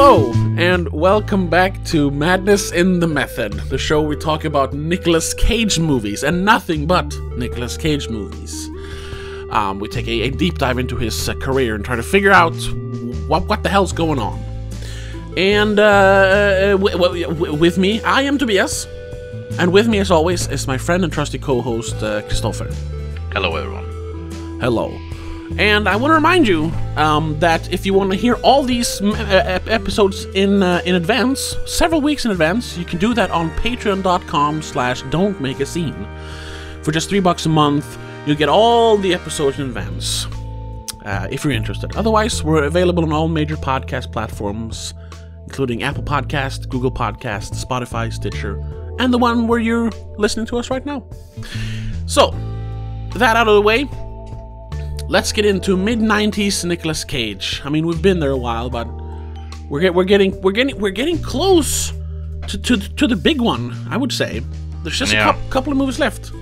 Hello, and welcome back to Madness in the Method, the show we talk about Nicolas Cage movies and nothing but Nicolas Cage movies. Um, we take a, a, deep dive into his uh, career and try to figure out what what the hell's going on. And uh, w- w- with me, I am Tobias, and with me, as always, is my friend and trusty co-host uh, Christopher. Hello, everyone. Hello. And I want to remind you um, that if you want to hear all these uh, episodes in uh, in advance, several weeks in advance, you can do that on Patreon.com/slash Don't Make a Scene. For just three bucks a month, you get all the episodes in advance. Uh, if you're interested. Otherwise, we're available on all major podcast platforms, including Apple Podcast, Google Podcast, Spotify, Stitcher, and the one where you're listening to us right now. So, that out of the way, let's get into mid '90s Nicolas Cage. I mean, we've been there a while, but we're get, we're getting we're getting we're getting close to, to to the big one. I would say there's just Yeah. a cou- couple of movies left.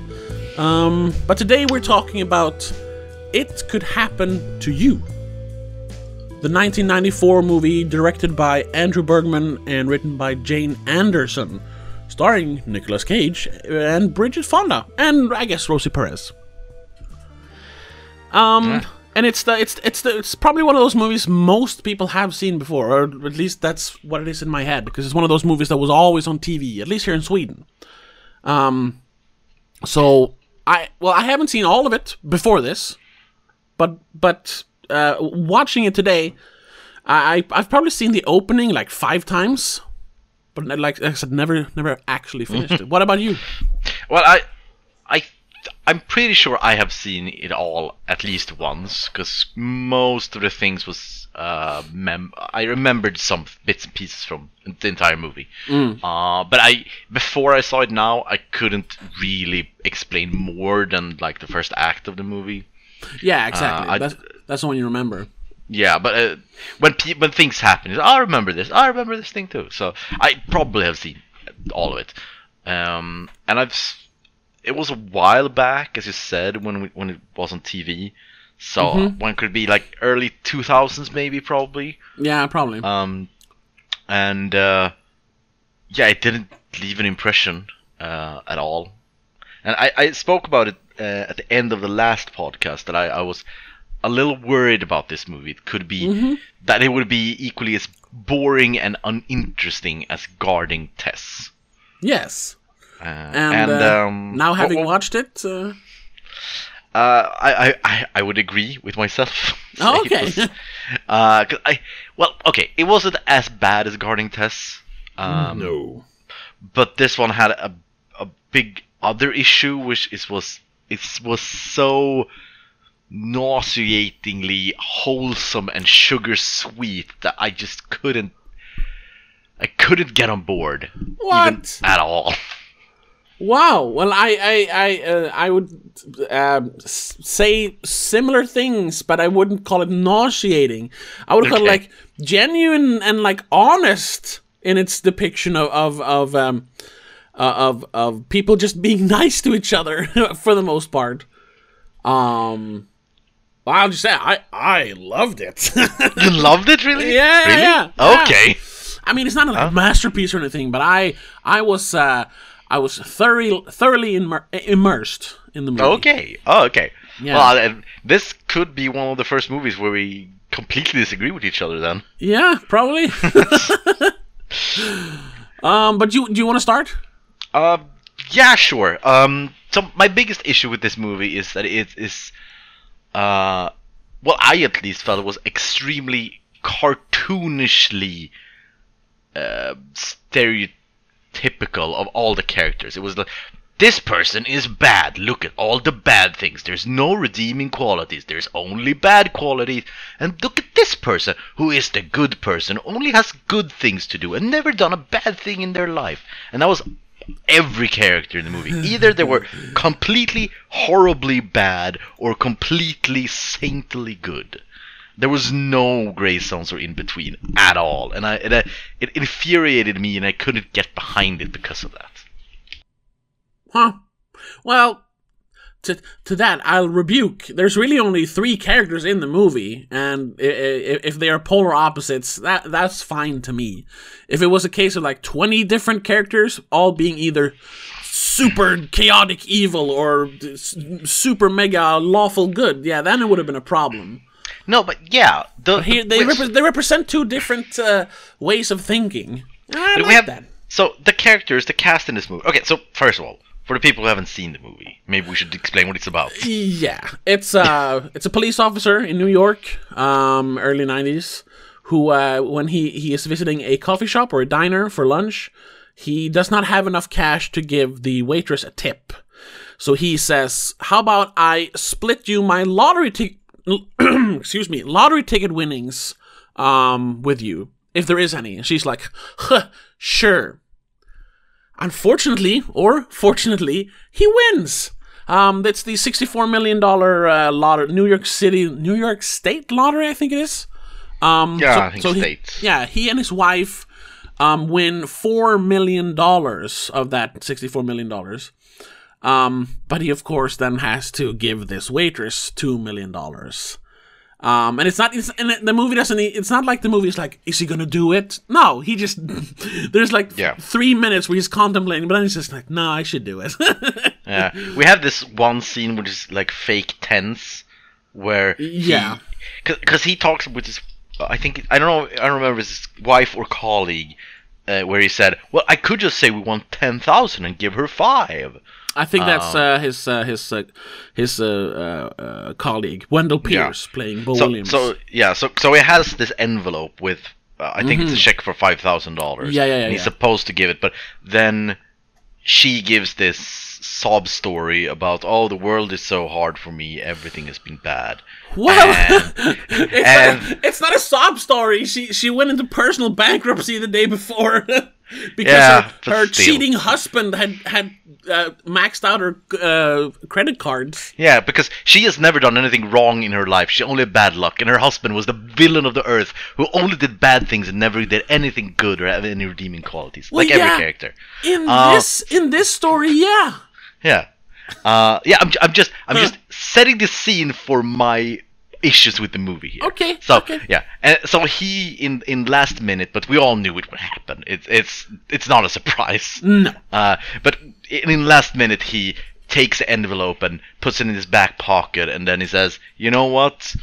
Um, but today we're talking about "It Could Happen to You," the 1994 movie directed by Andrew Bergman and written by Jane Anderson, starring Nicolas Cage and Bridget Fonda, and I guess Rosie Perez. Um, and it's the it's it's the it's probably one of those movies most people have seen before, or at least that's what it is in my head because it's one of those movies that was always on TV, at least here in Sweden. Um, so I well I haven't seen all of it before this, but but uh, watching it today, I I've probably seen the opening like five times, but like I said, never never actually finished it. What about you? Well, I, I'm pretty sure I have seen it all at least once, because most of the things was uh, mem- I remembered some bits and pieces from the entire movie. Uh, but I, before I saw it now, I couldn't really explain more than like the first act of the movie. Yeah, exactly. I- that's that's the one you remember. Yeah, but uh, when pe- when things happen, I remember this. I remember this thing too. So I probably have seen all of it. Um, and I've it was a while back, as you said, when we, when it was on TV. So one could be like early two thousands, maybe probably. Yeah, probably. Um, and uh, yeah, it didn't leave an impression uh, at all. And I, I spoke about it uh, at the end of the last podcast that I, I was a little worried about this movie. It could be that it would be equally as boring and uninteresting as Guarding Tess. yes. And, and uh, um, now having what- watched it, uh, Uh, I, I, I, would agree with myself. Oh, okay. was- uh, 'cause I, well, okay, it wasn't as bad as Guarding Tess. Um, no. but this one had a a big other issue, which is was it was so nauseatingly wholesome and sugar sweet that I just couldn't I couldn't get on board even What? at all. Wow. Well, I I I uh, I would um, s- say similar things, but I wouldn't call it nauseating. I would call it like genuine and like honest in its depiction of of of um uh, of of people just being nice to each other for the most part. Um. I'll just say I I loved it. You loved it, really? Yeah, really? yeah, yeah. Okay. I mean, it's not a masterpiece or anything, but I I was uh, I was thoroughly thoroughly immer- immersed in the movie. Okay. Oh, okay. Yeah. Well, and this could be one of the first movies where we completely disagree with each other. Then. Yeah, probably. um, but you do you want to start? Uh, yeah, sure. Um, so my biggest issue with this movie is that it is, uh, well, I at least felt it was extremely cartoonishly, uh, stereotypical of all the characters. It was like, this person is bad. Look at all the bad things. There's no redeeming qualities. There's only bad qualities. And look at this person, who is the good person, only has good things to do, and never done a bad thing in their life. And that was every character in the movie. Either they were completely horribly bad or completely saintly good. There was no gray zones or in between at all, and I it, it infuriated me, and I couldn't get behind it because of that. Huh? Well, to to that, I'll rebuke. There's really only three characters in the movie, and i- i- if they are polar opposites, that that's fine to me. If it was a case of like 20 different characters, all being either super chaotic evil or super mega lawful good, yeah, then it would have been a problem. No, but yeah, the, Here they which- repre- they represent two different uh, ways of thinking. I like we have that. so the characters, the cast in this movie. Okay, so first of all, for the people who haven't seen the movie, maybe we should explain what it's about. Yeah, it's uh, it's a police officer in New York, um, early '90s, who uh, when he he is visiting a coffee shop or a diner for lunch, he does not have enough cash to give the waitress a tip, so he says, "How about I split you my lottery ticket? excuse me, lottery ticket winnings, um, with you, if there is any." And she's like, huh, "Sure." Unfortunately, or fortunately, he wins. Um, that's the sixty-four million dollar uh, lottery, New York City, New York State lottery, I think it is. Um, Yeah, so- I think so he- yeah, he and his wife um, win four million dollars of that sixty-four million dollars. Um, but he, of course, then has to give this waitress two million dollars. Um, and it's not, it's, and the movie doesn't, it's not like the movie's like, is he gonna do it? No, he just, there's like Yeah. three minutes where he's contemplating, but then he's just like, no, I should do it. Yeah, we have this one scene which is like fake tense, where he- Yeah. because he talks with his, I think I don't know, I don't remember his wife or colleague, uh, where he said, "Well, I could just say we want ten thousand and give her five. I think that's uh, his uh, his uh, his uh, uh, colleague Wendell Pierce playing Bo So, Williams. so yeah, so so he has this envelope with, uh, I think it's a check for five thousand dollars. Mm-hmm. Yeah, yeah, yeah, And he's yeah. supposed to give it, but then she gives this sob story about, oh, the world is so hard for me, everything has been bad. well, And- it's, and- not, it's not a sob story. She she went into personal bankruptcy the day before because Yeah, her, her cheating husband had had uh, maxed out her uh, credit cards. Yeah, because she has never done anything wrong in her life. She only had bad luck, and her husband was the villain of the earth who only did bad things and never did anything good or have any redeeming qualities. Well, like every yeah. character. In Uh, this in this story, yeah. Yeah. Uh, yeah, I'm, I'm just I'm Huh. just setting the scene for my issues with the movie here. Okay, So okay. yeah, and so he in in last minute, but we all knew it would happen. It's it's it's not a surprise. No. Uh, but in, in last minute, he takes the envelope and puts it in his back pocket, and then he says, "You know what?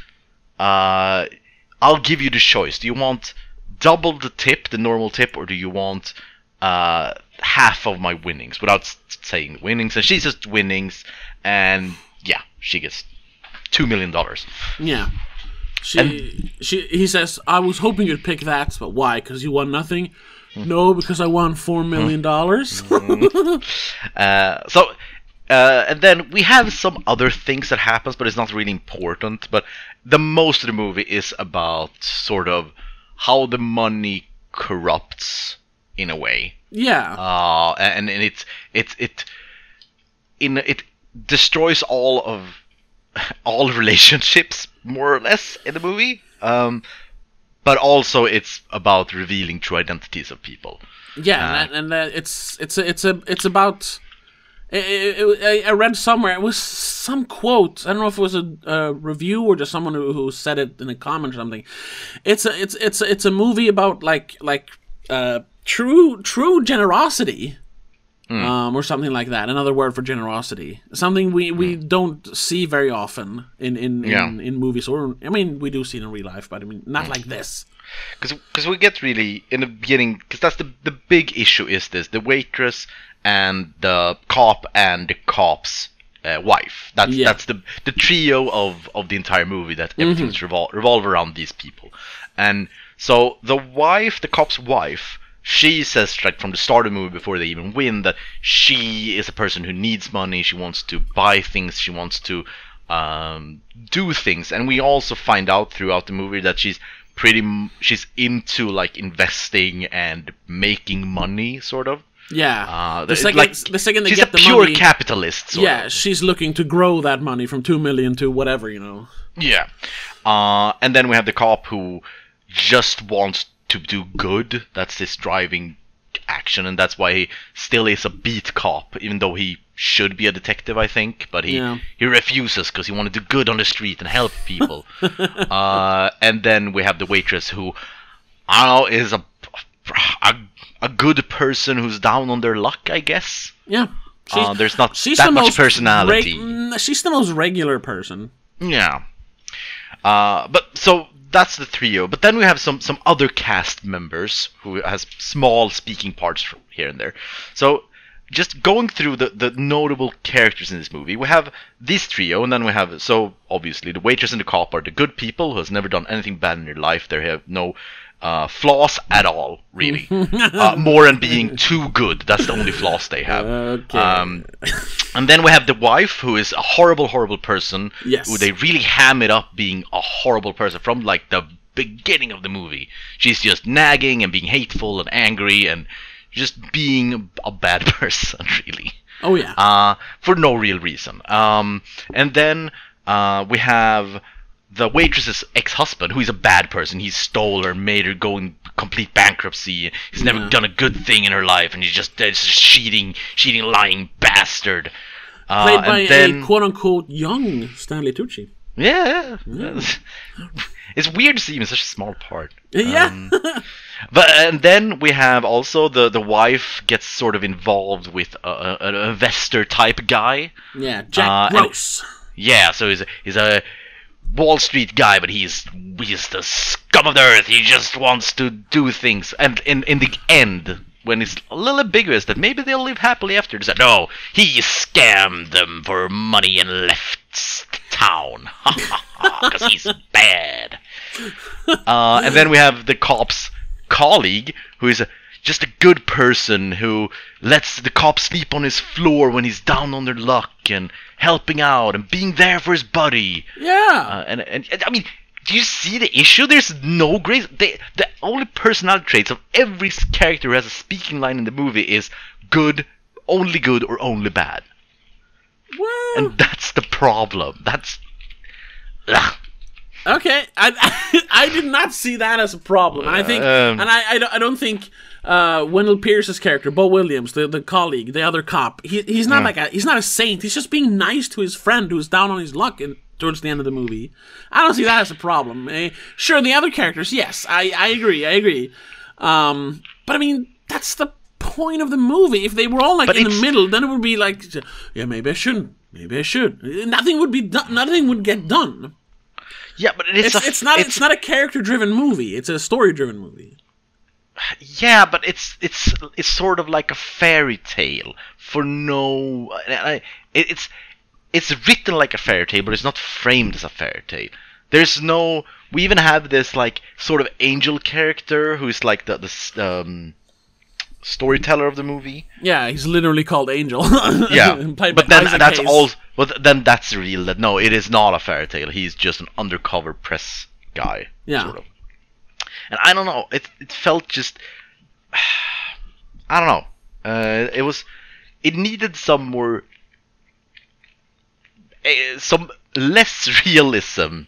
Uh, I'll give you the choice. Do you want double the tip, the normal tip, or do you want uh, half of my winnings?" Without saying winnings, and she says winnings, and yeah, she gets two million dollars. Yeah. She, she, he says, I was hoping you'd pick that, but why? Because you won nothing? No, because I won four million dollars. Uh, so, uh, and then we have some other things that happens, but it's not really important. But the most of the movie is about sort of how the money corrupts in a way. yeah. Uh, and, and it's it's it in it destroys all of all relationships more or less in the movie. Um, but also it's about revealing true identities of people. Yeah, Uh, and, that, and that it's it's a, it's a it's about. I, I, I read somewhere it was some quote. I don't know if it was a, a review or just someone who, who said it in a comment or something. It's a it's it's it's a movie about like like uh, true true generosity. Um, or something like that. Another word for generosity. Something we, we don't see very often in in, Yeah. in in movies. Or I mean, we do see it in real life, but I mean, not like this. because we get really in the beginning because that's the the big issue is this the waitress and the cop and the cop's uh, wife that's Yeah. that's the the trio of of the entire movie that everything's revol- revolve around these people and so the wife the cop's wife she says like from the start of the movie before they even win that she is a person who needs money she wants to buy things she wants to um, do things and we also find out throughout the movie that she's pretty m- she's into like investing and making money sort of Yeah. uh, the second like the second they she's get a the pure money, capitalist sort yeah, of. she's looking to grow that money from two million to whatever you know. Yeah. Uh, and then we have the cop who just wants to do good. That's his driving action, and that's why he still is a beat cop, even though he should be a detective, I think. But he Yeah. he refuses because he want to do good on the street and help people. uh, and then we have the waitress who I don't know is a a, a good person who's down on their luck, I guess. Yeah. Uh, there's not she's that the much personality. reg- she's the most regular person. Yeah. Uh, but so that's the trio. But then we have some some other cast members who has small speaking parts here and there. So just going through the, the notable characters in this movie, we have this trio, and then we have so obviously the waitress and the cop are the good people who has never done anything bad in their life. They have no uh, flaws at all, really. uh, more than being too good. That's the only flaws they have. Okay. Um, and then we have the wife, who is a horrible, horrible person. Yes. Who they really ham it up being a horrible person from like the beginning of the movie. She's just nagging and being hateful and angry and just being a bad person, really. Oh yeah. Uh, for no real reason. Um, and then uh, we have the waitress's ex-husband, who is a bad person. He stole her, made her go in complete bankruptcy. He's never Yeah. done a good thing in her life, and he's just a cheating, cheating, lying bastard. Uh, Played by and then, a quote unquote young Stanley Tucci. yeah, it's weird to see him in such a small part. Yeah. Um, But and then we have also the the wife gets sort of involved with a, a, an investor type guy. yeah. Jack uh, and- Gross. Yeah, so he's a, he's a Wall Street guy, but he's he's the scum of the earth. He just wants to do things, and in in the end, when it's a little ambiguous that maybe they'll live happily after, say, no, he scammed them for money and left town because he's bad. Uh, and then we have the cop's colleague, who is a, just a good person who lets the cop sleep on his floor when he's down on their luck and helping out and being there for his buddy. Yeah. Uh, and, and and I mean, do you see the issue? There's no grace. They, the only personality traits of every character who has a speaking line in the movie is good, only good, or only bad. well, And that's the problem. That's. Ugh. Okay, I, I did not see that as a problem, I think, Um, and I, I, don't, I don't think uh, Wendell Pierce's character, Bo Williams, the, the colleague, the other cop, he, he's not like a he's not a saint. He's just being nice to his friend who's down on his luck in, towards the end of the movie. I don't see that as a problem. Eh, sure, the other characters, yes, I, I agree, I agree. Um, but I mean, that's the point of the movie. If they were all like But in the middle, then it would be like, yeah, maybe I shouldn't, maybe I should. Nothing would be done. Nothing would get done. Yeah, but it's It's, a, it's not it's, not a character driven movie. It's a story driven movie. Yeah, but it's it's it's sort of like a fairy tale for no. I, it, it's it's written like a fairy tale, but it's not framed as a fairy tale. There's no. We even have this like sort of angel character who's like the the um, storyteller of the movie. Yeah, he's literally called Angel. Yeah, but then Isaac that's Hayes. all. Well, then that's real. That no, it is not a fairy tale. He's just an undercover press guy. Yeah. Sort of. And I don't know. It it felt just. I don't know. Uh, it was. It needed some more. Uh, some less realism.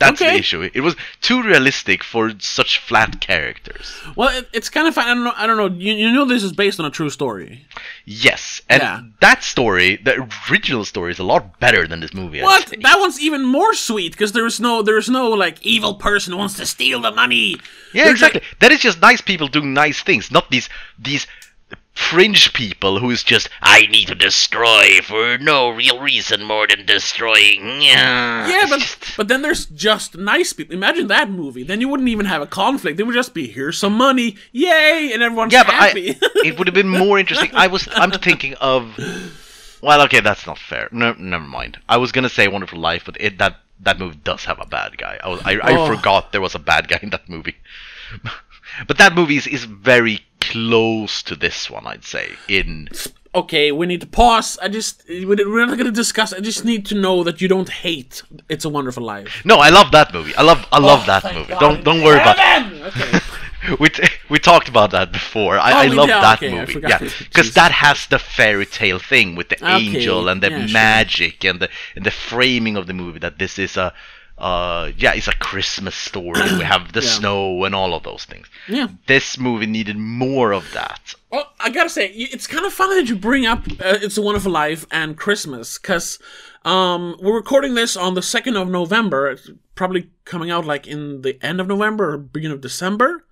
That's Okay. the issue. It was too realistic for such flat characters. Well, it, it's kind of fun. I don't know. I don't know. You, you know this is based on a true story. Yes, and Yeah. that story, the original story, is a lot better than this movie. What? That one's even more sweet because there is no there is no like evil person wants to steal the money. Yeah, There's exactly. like- that is just nice people doing nice things, not these these fringe people who is just I need to destroy for no real reason more than destroying. Yeah, yeah, but just- but then there's just nice people. Imagine that movie. Then you wouldn't even have a conflict. It would just be here's some money, yay, and everyone's yeah, but. I, it would have been more interesting. I was I'm thinking of. Well, okay, that's not fair. No, never mind. I was gonna say Wonderful Life, but it that that movie does have a bad guy. I was I, I Oh. forgot there was a bad guy in that movie. but that movie is, is very close to this one, I'd say. In okay, we need to pause. I just we- we're not gonna discuss. I just need to know that you don't hate It's a Wonderful Life. no, I love that movie. I love I oh, love that Oh, Thank movie. God Don't don't worry about. heaven! Okay. we t- we talked about that before. I, Oh, I love did? that Okay, movie. Yeah, because that has the fairy tale thing with the Okay, angel and the yeah, sure. magic and the and the framing of the movie that this is a uh, yeah, it's a Christmas story. we have the Yeah. snow and all of those things. Yeah. This movie needed more of that. Well, I gotta say, it's kind of funny that you bring up uh, "It's a Wonderful Life" and Christmas, because um, we're recording this on the second of November. It's probably coming out like in the end of November or beginning of December.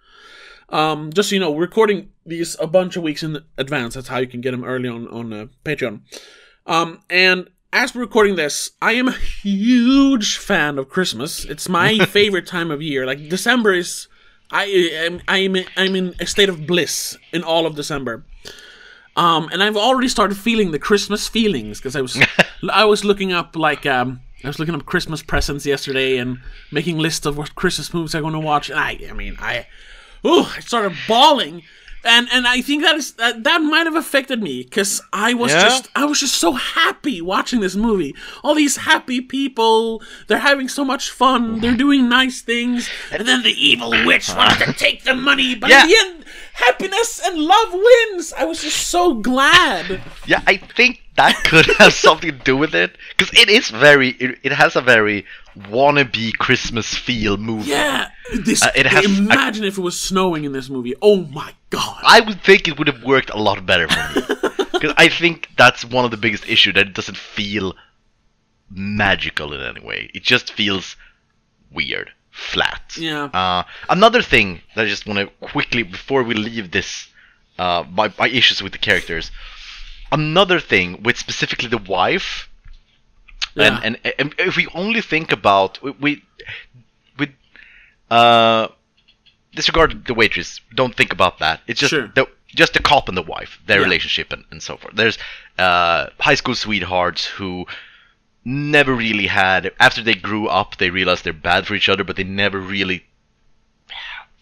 Um, just so you know, we're recording these a bunch of weeks in advance. That's how you can get them early on on uh, Patreon. Um, and as we're recording this, I am a huge fan of Christmas. It's my favorite time of year. Like December is, I am I'm in, I'm in a state of bliss in all of December. Um, and I've already started feeling the Christmas feelings because I was I was looking up like um I was looking up Christmas presents yesterday and making lists of what Christmas movies I'm going to watch. And I I mean I, oh I started bawling. And, and I think that is that, that might have affected me because I was Yeah? just I was just so happy watching this movie. All these happy people, they're having so much fun, they're doing nice things, and then the evil witch wanted to take the money, but Yeah. in the end, happiness and love wins. I was just so glad. Yeah, I think that could have something to do with it because it is very. It, it has a very wannabe Christmas feel movie. Yeah, this. Uh, it has- imagine if it was snowing in this movie. Oh my god. I would think it would have worked a lot better for me because I think that's one of the biggest issue that it doesn't feel magical in any way. It just feels weird, flat. Yeah. Uh, another thing that I just want to quickly before we leave this, uh, my, my issues with the characters. Another thing with specifically the wife, Yeah. and, and and if we only think about we we, uh disregard the waitress. Don't think about that. It's just Sure. the just the cop and the wife, their Yeah. relationship and, and so forth. There's uh high school sweethearts who never really had after they grew up they realized they're bad for each other but they never really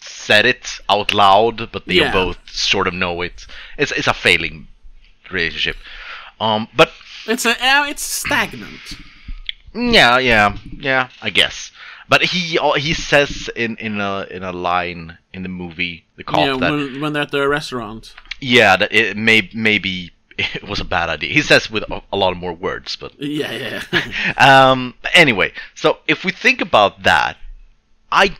said it out loud but they Yeah. both sort of know it it's it's a failing relationship um but It's a. Uh, it's stagnant. yeah, yeah, yeah. I guess. But he uh, he says in in a in a line in the movie, the cop yeah, that when when they're at the restaurant. yeah that it may maybe it was a bad idea. He says with a, a lot more words, but Yeah, yeah. um. Anyway, so if we think about that, I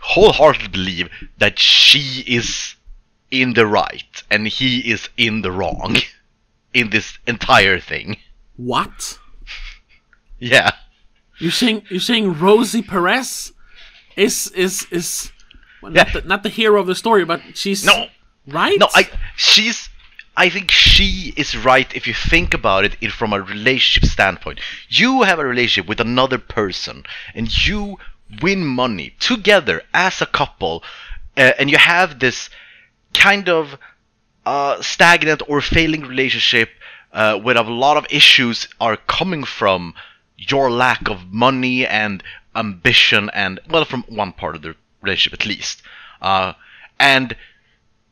wholeheartedly believe that she is in the right and he is in the wrong in this entire thing. what? Yeah. You're saying you're saying Rosie Perez is is is well, not, Yeah. the, not the hero of the story, but she's No, right. No, I she's I think she is right if you think about it from a relationship standpoint. You have a relationship with another person and you win money together as a couple uh, and you have this kind of uh, stagnant or failing relationship uh, where a lot of issues are coming from your lack of money and ambition and well from one part of the relationship at least uh, and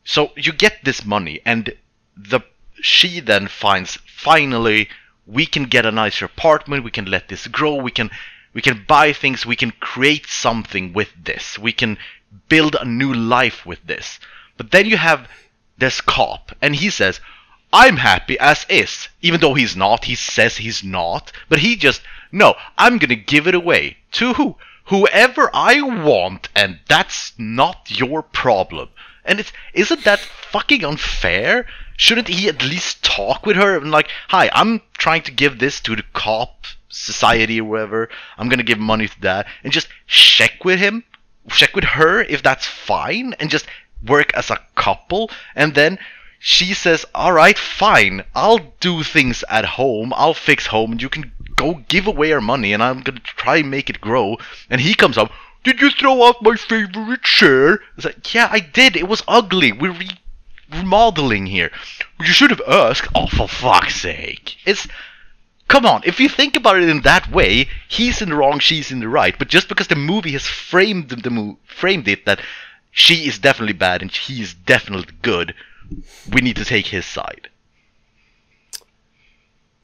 so you get this money and the she then finds finally we can get a nicer apartment we can let this grow we can we can buy things we can create something with this we can build a new life with this. But then you have this cop and he says i'm happy as is even though he's not he says he's not but he just no i'm gonna give it away to who? Whoever i want and that's not your problem. And it's isn't that fucking unfair? Shouldn't he at least talk with her and like, hi, I'm trying to give this to the cop society or whatever. I'm gonna give money to that and just check with him, check with her if that's fine, and just work as a couple. And then she says, all right, fine, I'll do things at home. I'll fix home, and you can go give away our money, and I'm gonna try and make it grow. And he comes up. Did you throw out my favorite chair? It's like, yeah, I did. It was ugly. We're re- remodeling here. You should have asked. Oh, for fuck's sake. It's. Come on, if you think about it in that way, he's in the wrong, she's in the right. But just because the movie has framed the mo- framed it that she is definitely bad and he is definitely good, we need to take his side.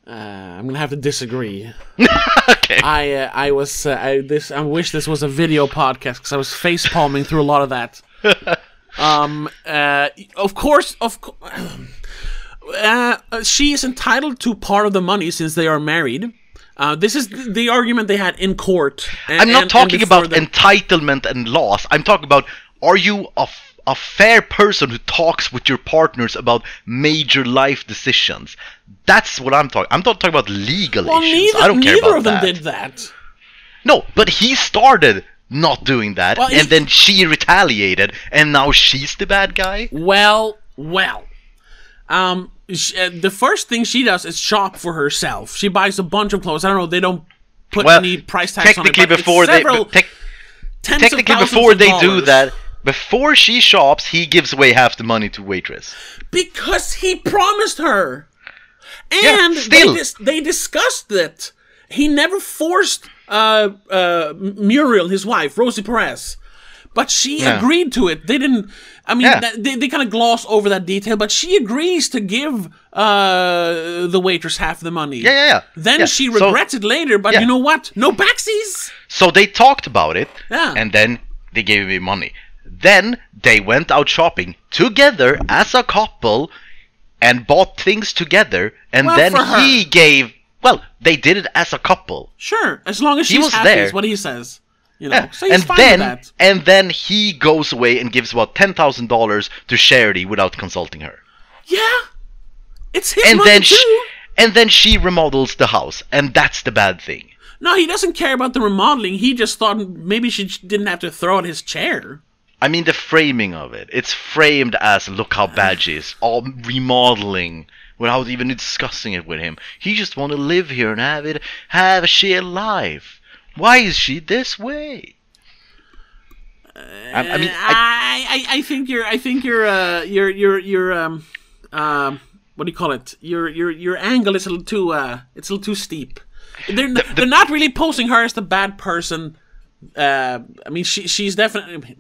Uh, I'm gonna have to disagree. okay. I uh, I was uh, I this I wish this was a video podcast because I was face palming through a lot of that. um. Uh. Of course. Of course. Uh, she is entitled to part of the money since they are married. Uh, this is the argument they had in court. and- I'm not and- and talking before about the- entitlement and loss. I'm talking about are you a, f- a fair person who talks with your partners about major life decisions? That's what I'm talking. I'm not talking about legal Well, issues. neither, I don't care neither about of them that. did that. No, but he started not doing that, Well, and he- then she retaliated, and now she's the bad guy. Well, well. Um, sh- uh, the first thing she does is shop for herself. She buys a bunch of clothes. I don't know. They don't put Well, any price tags on it. technically, but it's before they several tec- tens of technically before they do that, before she shops, he gives away half the money to waitress. because he promised her, Yeah, and still. they dis- they discussed it. He never forced uh, uh, Muriel, his wife, Rosie Perez, but she Yeah. agreed to it. They didn't. I mean, Yeah. that, they, they kind of gloss over that detail, but she agrees to give uh, the waitress half the money. Yeah, yeah, yeah. Then Yeah, she so- regrets it later, but you know what? No backsies. So they talked about it, Yeah. and then they gave me money. Then they went out shopping together as a couple and bought things together, and Well, then he gave. Well, they did it as a couple. Sure, as long as He she's was happy, there. is what he says. You know, Yeah. so he's and fine then with that. and then he goes away and gives about ten thousand dollars to charity without consulting her. Yeah, it's his And money then too. she, and then she remodels the house, and that's the bad thing. No, he doesn't care about the remodeling. He just thought maybe she didn't have to throw out his chair. I mean the framing of it. It's framed as look how bad she is, all remodeling without even discussing it with him. He just want to live here and have it have a shared life. Why is she this way? I, I mean, I, I, I, think you're, I think you're, uh, you're, you're, you're, um, um, what do you call it? Your, your, your angle is a little too, uh, it's a little too steep. They're, n- they're not really posing her as the bad person. Uh, I mean, she, she's definitely.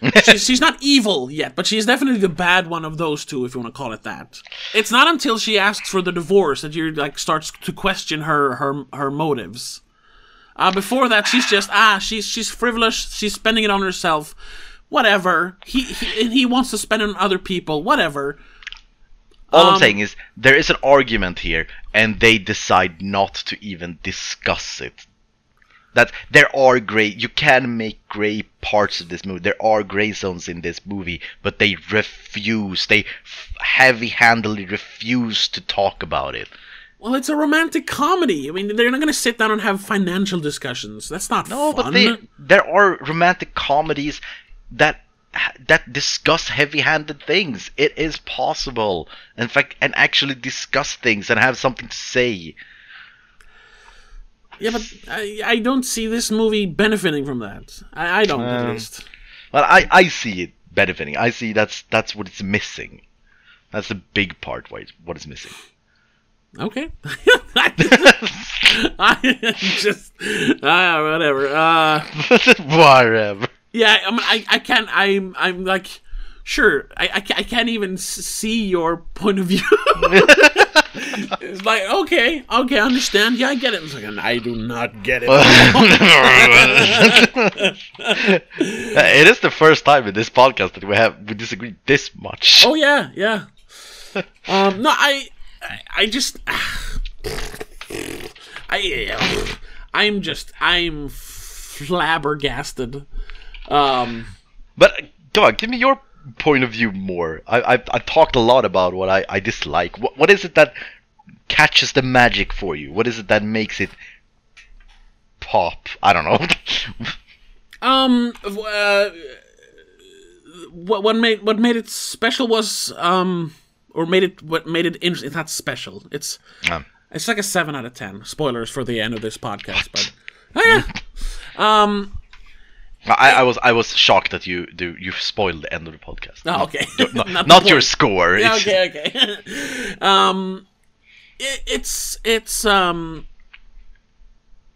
she's, she's not evil yet, but she's definitely the bad one of those two, if you want to call it that. It's not until she asks for the divorce that you like starts to question her her her motives. Uh, before that, she's just ah, she's she's frivolous. She's spending it on herself. Whatever. He he, and he wants to spend it on other people. Whatever. all I'm um, saying is there is an argument here, and they decide not to even discuss it. That there are gray, you can make gray parts of this movie. There are gray zones in this movie, but they refuse. They heavy-handedly refuse to talk about it. Well, it's a romantic comedy. I mean, they're not going to sit down and have financial discussions. That's not No, fun. but they, there are romantic comedies that that discuss heavy-handed things. It is possible, in fact, and actually discuss things and have something to say. Yeah, but I, I don't see this movie benefiting from that. I, I don't, at Um, least. Well, I, I see it benefiting. I see that's that's what it's missing. That's the big part. What what is missing? Okay. I just, ah, whatever. Uh, Whatever. yeah, I mean, I, I can't, I'm, I'm like, sure, I, I, I can't even see your point of view. It's like, okay, okay, I understand. Yeah, I get it. It's like, I do not get it. it is the first time in this podcast that we have we disagree this much. Oh yeah, yeah. Um, no, I, I, I just, I, I'm just, I'm flabbergasted. Um, But come on, give me your point of view more. I I, I talked a lot about what I, I dislike. What what is it that catches the magic for you? What is it that makes it pop? I don't know. um, uh, what what made what made it special was um, or made it what made it interesting. It's not special. It's Um, it's like a seven out of ten. Spoilers for the end of this podcast, but oh yeah. Um. I, I was I was shocked that you do you spoiled the end of the podcast. Oh, okay. Not, Not not, your score. Yeah, okay, okay. um, it, it's it's um,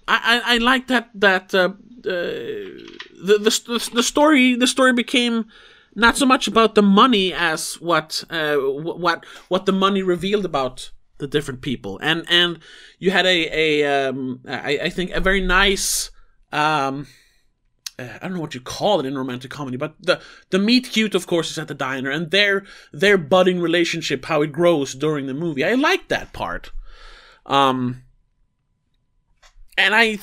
I I, I like that that uh, uh, the, the the story the story became not so much about the money as what uh wh- what what the money revealed about the different people. And and you had a a um I, I think a very nice um uh, I don't know what you call it in romantic comedy, but the the meet cute, of course, is at the diner, and their their budding relationship, how it grows during the movie. I like that part. Um, and I,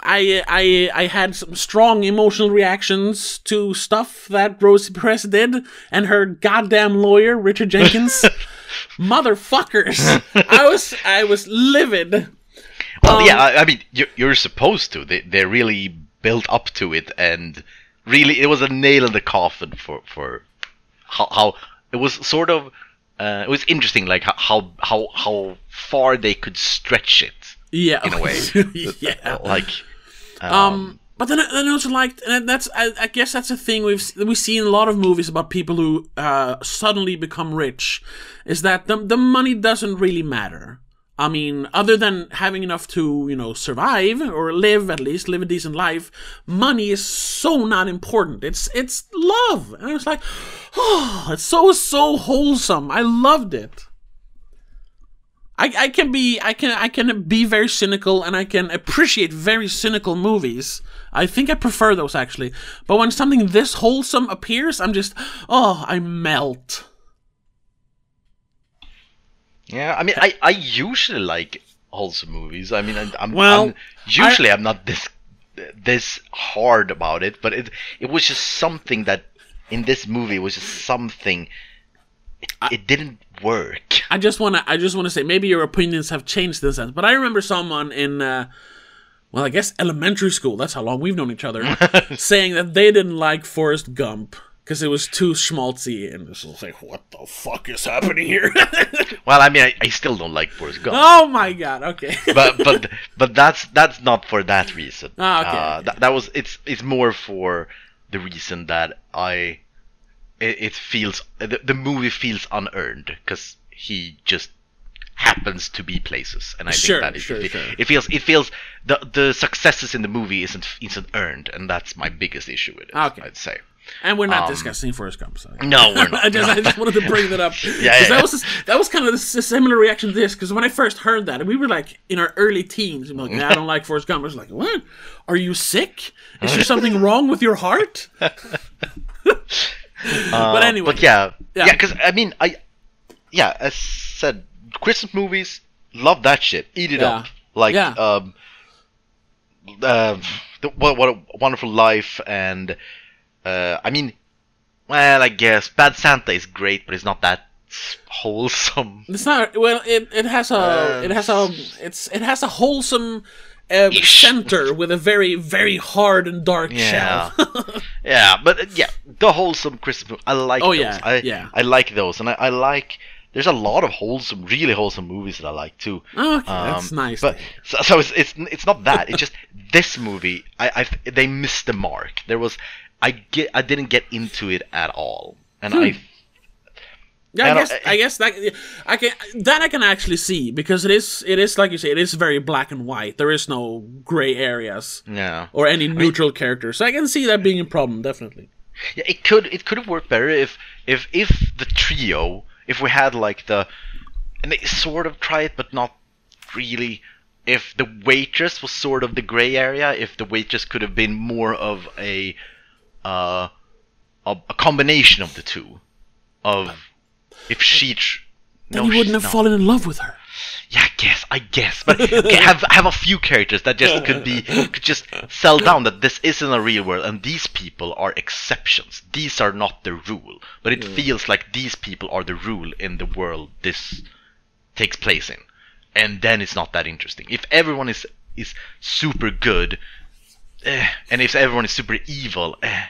I, I, I had some strong emotional reactions to stuff that Rosie Perez did, and her goddamn lawyer Richard Jenkins, motherfuckers. I was, I was livid. Well, Um, yeah, I, I mean, you're, you're supposed to. They they really built up to it, and really, it was a nail in the coffin for for how, how it was sort of. Uh, it was interesting, like how, how how far they could stretch it Yeah, in a way. yeah. like, Um, but then, I- then I also liked, and that's I, I guess that's a thing we've we see in a lot of movies about people who uh, suddenly become rich, is that the the money doesn't really matter. I mean, other than having enough to you know survive or live at least live a decent life, money is so not important. It's it's love, and I was like, oh, it's so so wholesome. I loved it. I, I can be I can I can be very cynical and I can appreciate very cynical movies. I think I prefer those actually. But when something this wholesome appears, I'm just oh I melt. Yeah, I mean, I I usually like wholesome movies. I mean, I, I'm Well, I'm, usually I'm not this this hard about it, but it it was just something that in this movie was just something. It, it didn't work. I just wanna I just wanna say maybe your opinions have changed in a sense, but I remember someone in uh, well I guess elementary school. That's how long we've known each other, saying that they didn't like Forrest Gump. Because it was too schmaltzy, and this was like, what the fuck is happening here? Well, I mean, I, I still don't like Forrest Gump. oh my god! Okay. but but but that's that's not for that reason. Ah, okay, Uh. That, that was it's it's more for the reason that I it, it feels the, the movie feels unearned because he just happens to be places, and I Sure, think that is sure, it, sure. it feels it feels the the successes in the movie isn't isn't earned, and that's my biggest issue with it. Okay. I'd say. And we're not Um, discussing Forrest Gump. So. No, we're not. I just, I just wanted to bring that up. yeah, yeah. That was that was kind of a similar reaction to this. Because when I first heard that, and we were like in our early teens. I'm like, nah, I don't like Forrest Gump. I was like, what? Are you sick? Is there something wrong with your heart? but anyway, But yeah, Yeah. yeah, because I mean, I, yeah, as said, Christmas movies, love that shit, eat it Yeah. up, like, Yeah. um, uh, the, what what a wonderful life, and uh, I mean, well, I guess Bad Santa is great, but it's not that wholesome. It's not well. It, it has a Uh, it has a it's it has a wholesome uh, center with a very very hard and dark Yeah, shell. yeah, but uh, yeah, the wholesome Christmas. movie, I like Oh, those. yeah, I, yeah. I like those, and I, I like. There's a lot of wholesome, really wholesome movies that I like too. okay, that's Um, nice. But so, so it's, it's it's not that. It's just this movie. I, I they missed the mark. There was I get I didn't get into it at all, and Hmm. I Yeah, I And, guess I guess that I can that I can actually see because it is it is like you say it is very black and white. There is no gray areas yeah or any neutral characters. So I can see that being a problem definitely. yeah it could it could have worked better if if if the trio if we had like the and they sort of try it but not really if the waitress was sort of the gray area if the waitress could have been more of a uh a, a combination of the two of if she tr- Then no, you wouldn't have not. fallen in love with her. Yeah, I guess, I guess, but okay, have have a few characters that just could be could just sell down that this isn't a real world and these people are exceptions. These are not the rule, but it feels like these people are the rule in the world this takes place in, and then it's not that interesting. If everyone is is super good, eh, and if everyone is super evil, eh,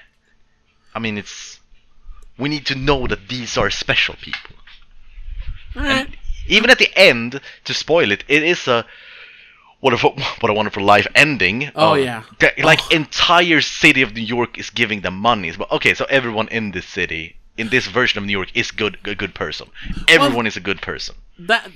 I mean it's we need to know that these are special people Alright. even at the end, to spoil it, it is a what a what a wonderful life ending. Oh, of- yeah. like entire city of New York is giving them money. But okay, so everyone in this city, in this version of New York, is good, a good person. Everyone is a good person. that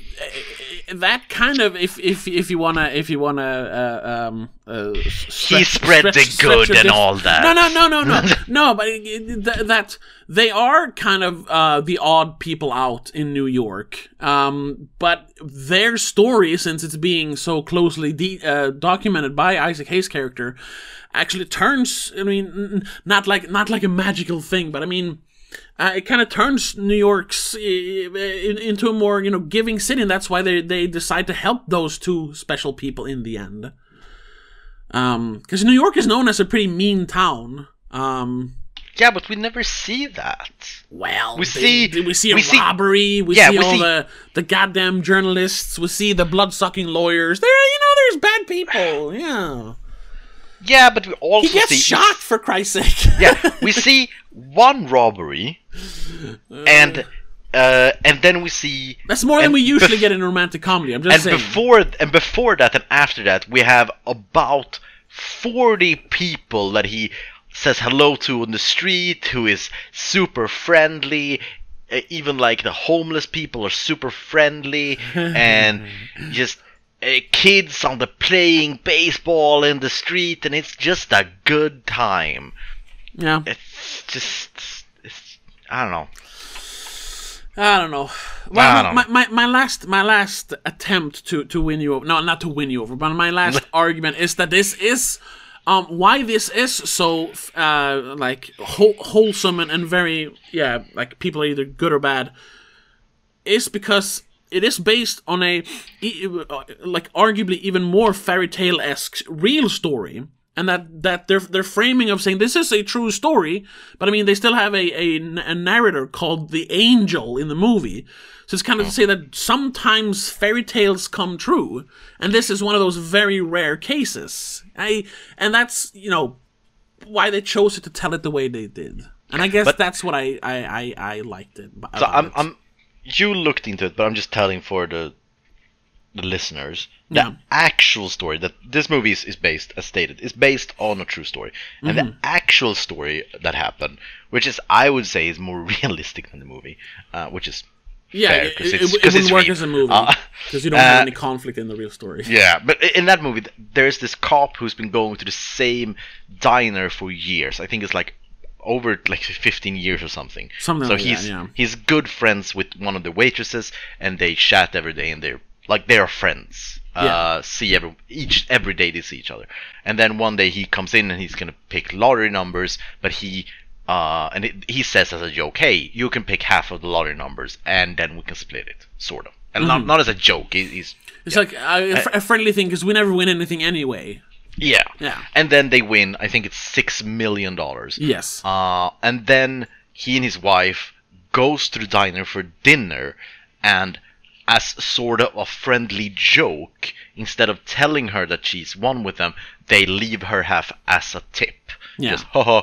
that kind of if if if you wanna if you wanna uh, um uh, He spread the good and all that. No, no, no, no, no, no. But th- that they are kind of uh, the odd people out in New York. Um, but their story, since it's being so closely de- uh, documented by Isaac Hayes' character, actually turns. I mean, n- not like not like a magical thing, but I mean. Uh, it kind of turns New York's uh, in- into a more you know giving city, and that's why they they decide to help those two special people in the end. because New York is known as a pretty mean town. Um, Yeah, but we never see that. well, We see- we see a we see- robbery. we yeah, see we all see- the the goddamn journalists. We see the blood sucking lawyers. There, you know, there's bad people. Yeah, Yeah, but we also he gets see shot for Christ's sake. yeah, we see one robbery, and uh, and then we see That's more than we usually bef- get in a romantic comedy. I'm just and saying. before and before that and after that we have about 40 people that he says hello to on the street who is super friendly uh, even like the homeless people are super friendly and just uh, kids on the playing baseball in the street and it's just a good time. Yeah, it's just it's, i don't know. I don't know. Well, I don't my, my, my last my last attempt to, to win you over, no, not to win you over, but my last argument is that this is um why this is so uh like whole, wholesome and, and very yeah like people are either good or bad is because it is based on a uh, like arguably even more fairy tale esque real story. And that, that their their framing of saying this is a true story, but I mean they still have a, a, a narrator called the angel in the movie, so it's kind of to say that sometimes fairy tales come true, and this is one of those very rare cases. I and that's you know why they chose it to tell it the way they did, and I guess But- that's what I I, I, I liked it. So I'm, it. I'm, you looked into it, but I'm just telling for the, the listeners the Yeah. actual story that this movie is, is based, as stated, is based on a true story, and Mm-hmm. the actual story that happened, which is I would say is more realistic than the movie, uh, which is Yeah, because it, it, it 'cause wouldn't work real. as a movie Uh, because you don't have uh, any conflict in the real story. yeah, but in that movie, there's this cop who's been going to the same diner for years. I think it's like over like 15 years or something. Something so like that, he's yeah. he's good friends with one of the waitresses, and they chat every day, and they're like they're friends. Uh, Yeah. see every each every day they see each other, and then one day he comes in and he's gonna pick lottery numbers, but he. Uh, and it, he says as a joke, "Hey, you can pick half of the lottery numbers, and then we can split it." Sort of, and Mm-hmm. not not as a joke. He, he's It's like a, a friendly thing because we never win anything anyway. Yeah. Yeah. And then they win. I think it's six million dollars. Yes. Uh, and then he and his wife goes to the diner for dinner, and as sort of a friendly joke, instead of telling her that she's won with them, they leave her half as a tip. Yeah. Just haha.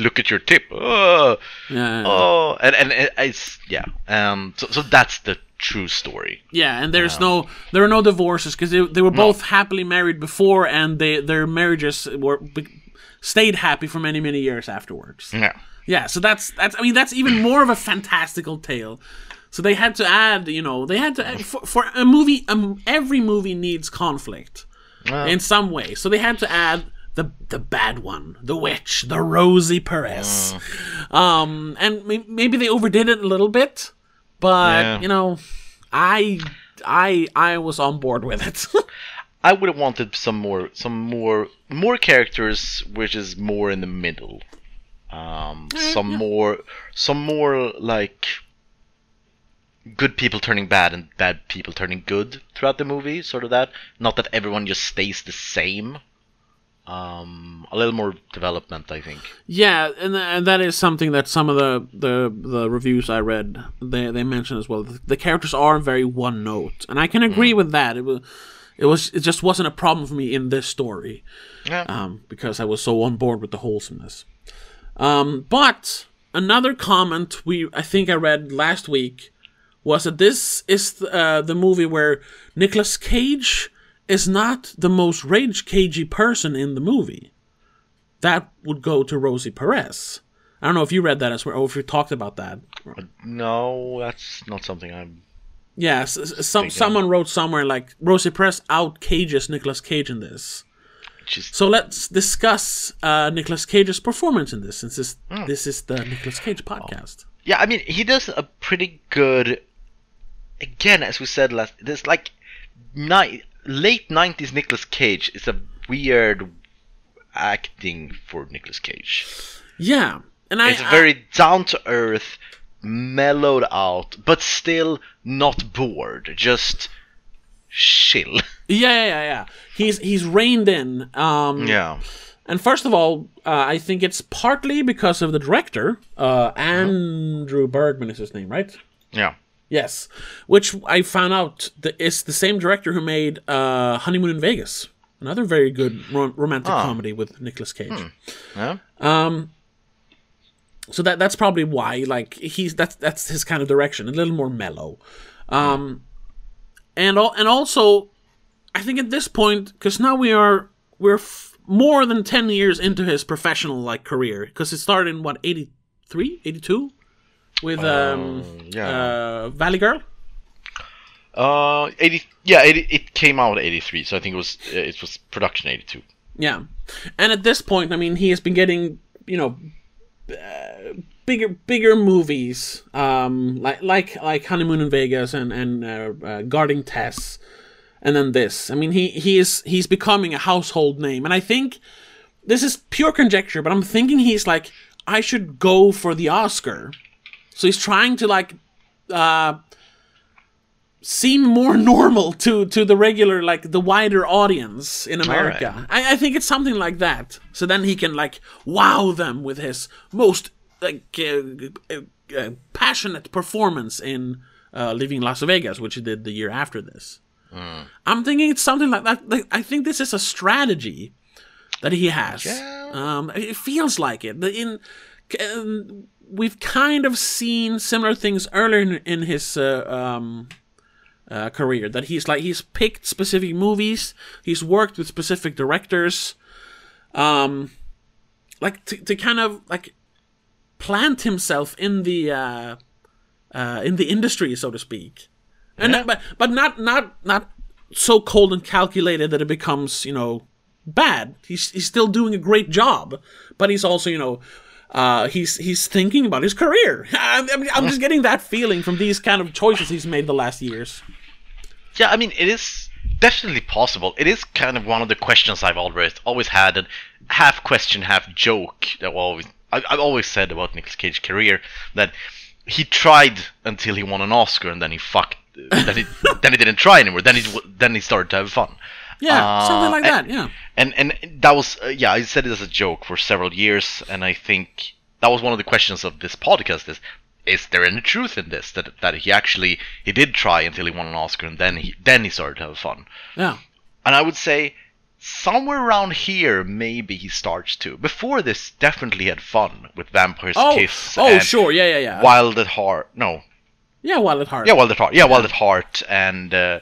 Look at your tip. Oh, Yeah. oh, and and it's yeah. Um. So so that's the true story. Yeah, and there's no there are no divorces because they, they were both happily married before, and they their marriages were be- stayed happy for many many years afterwards. Yeah. Yeah, so that's that's I mean that's even more of a fantastical tale. So they had to add, you know, they had to add, for, for a movie. Um, every movie needs conflict in some way, so they had to add the the bad one, the witch, the Rosie Perez. Um, and may- maybe they overdid it a little bit, but Yeah. you know, I I I was on board with it. I would have wanted some more, some more, more characters, which is more in the middle. Um, some more, some more like good people turning bad and bad people turning good throughout the movie. Sort of that. Not that everyone just stays the same. Um, a little more development, I think. Yeah, and and that is something that some of the the, the reviews I read they they mentioned as well. The, the characters are very one note, and I can agree with that. It was it was it just wasn't a problem for me in this story Yeah. um, because I was so on board with the wholesomeness. Um, but another comment we I think I read last week was that this is uh, the movie where Nicolas Cage is not the most rage cagey person in the movie. That would go to Rosie Perez. I don't know if you read that as well, or if you talked about that. no, that's not something I'm. Yes, some someone wrote somewhere like Rosie Perez out cages Nicolas Cage in this. Just So let's discuss uh, Nicolas Cage's performance in this, since this, this is the Nicolas Cage podcast. Yeah, I mean, he does a pretty good. Again, as we said last, there's like ni- late '90s Nicolas Cage is a weird acting for Nicolas Cage. Yeah, and I It's very down to earth, mellowed out, but still not bored. Just chill. Yeah, yeah, yeah, yeah. He's he's reined in. Um, yeah. And first of all, uh, I think it's partly because of the director, uh, Andrew Bergman is his name, right? Yeah. Yes, which I found out that is the same director who made uh, Honeymoon in Vegas, another very good ro- romantic comedy with Nicolas Cage. Yeah. So that that's probably why, like he's that's that's his kind of direction, a little more mellow, um, and all and also, I think at this point, because now we are we're f- more than ten years into his professional like career, because it started in what 83, 82? With um, yeah. uh, Valley Girl. Uh, eighty. Yeah, 80, it came out eighty three, so I think it was uh, it was production eighty two. Yeah, and at this point, I mean, he has been getting you know uh, bigger bigger movies, um, like like like Honeymoon in Vegas and and uh, uh, Guarding Tess, and then this. I mean, he he is he's becoming a household name, and I think this is pure conjecture, but I'm thinking he's like I should go for the Oscar, so he's trying to like. Uh, seem more normal to to the regular like the wider audience in America. I, I think it's something like that. So then he can like wow them with his most like uh, uh, uh, passionate performance in uh, Leaving Las Vegas, which he did the year after this. I'm thinking it's something like that. Like, I think this is a strategy that he has. Yeah. Um, it feels like it. The- In um, we've kind of seen similar things earlier in, in his uh, um, uh, career that he's like he's picked specific movies he's worked with specific directors um like to, to kind of like plant himself in the uh uh in the industry so to speak and Yeah. but but not not not so cold and calculated that it becomes you know bad he's he's still doing a great job but he's also you know uh, he's he's thinking about his career. I, I mean, I'm just getting that feeling from these kind of choices he's made the last years. Yeah, I mean, it is definitely possible. It is kind of one of the questions I've always always had, and half question, half joke. That always I, I've always said about Nicolas Cage's career that he tried until he won an Oscar, and then he fucked. then he then he didn't try anymore. Then he then he started to have fun. Yeah, Uh, something like and- that. Yeah. and and that was uh, yeah i said it as a joke for several years and i think that was one of the questions of this podcast is is there any truth in this that that he actually he did try until he won an oscar and then he then he started to have fun Yeah. and i would say somewhere around here maybe he starts to before this definitely had fun with vampire's Oh, kiss oh, and sure. Yeah, yeah, yeah. wild at heart no Yeah, Wild at Heart. yeah wild at heart yeah wild at heart and uh,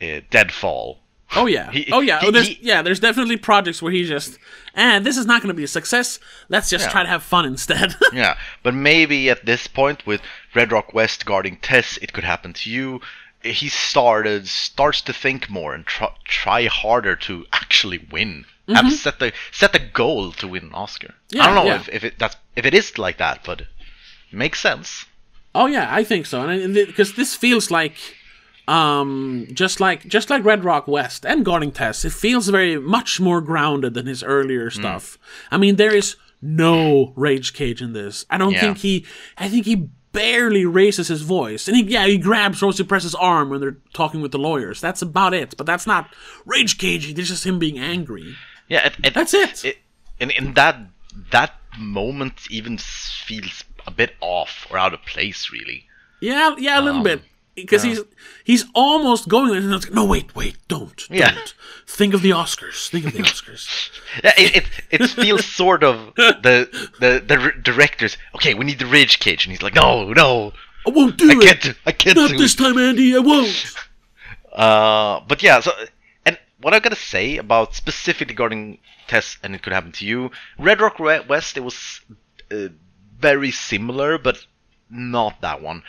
uh, deadfall Oh yeah. He- oh yeah. he- oh, there's, he- yeah. There's definitely projects where he just, and this is not going to be a success. Let's just Yeah. try to have fun instead. Yeah, but maybe at this point with Red Rock West guarding Tess, it could happen to you. He started starts to think more and try, try harder to actually win. Have mm-hmm. set the set the goal to win an Oscar. Yeah, I don't know yeah. if, if it that's if it is like that, but it makes sense. oh yeah, I think so. And because this feels like, um, just like just like Red Rock West and Guarding Tess, it feels very much more grounded than his earlier Hmm. stuff. I mean, there is no rage cage in this. I don't Yeah. think he. I think he barely raises his voice, and he yeah he grabs Rosie Perez's arm when they're talking with the lawyers. That's about it. But that's not rage cagey. It's just him being angry. Yeah, it, it, That's it. And in that that moment even feels a bit off or out of place, really. Yeah, yeah, a little Um, bit. Because he's he's almost going there, like, no, wait, wait, don't, don't. Think of the Oscars. Think of the Oscars. Yeah, it, it it feels sort of the the the directors. Okay, we need the rage cage, and he's like, no, no, I won't do it I it. can't, I can't Not do this it. time, Andy. I won't. Uh, but yeah, so and what I gotta say about specifically regarding Tess, and it could happen to you. Red Rock West, it was uh, very similar, but not that one.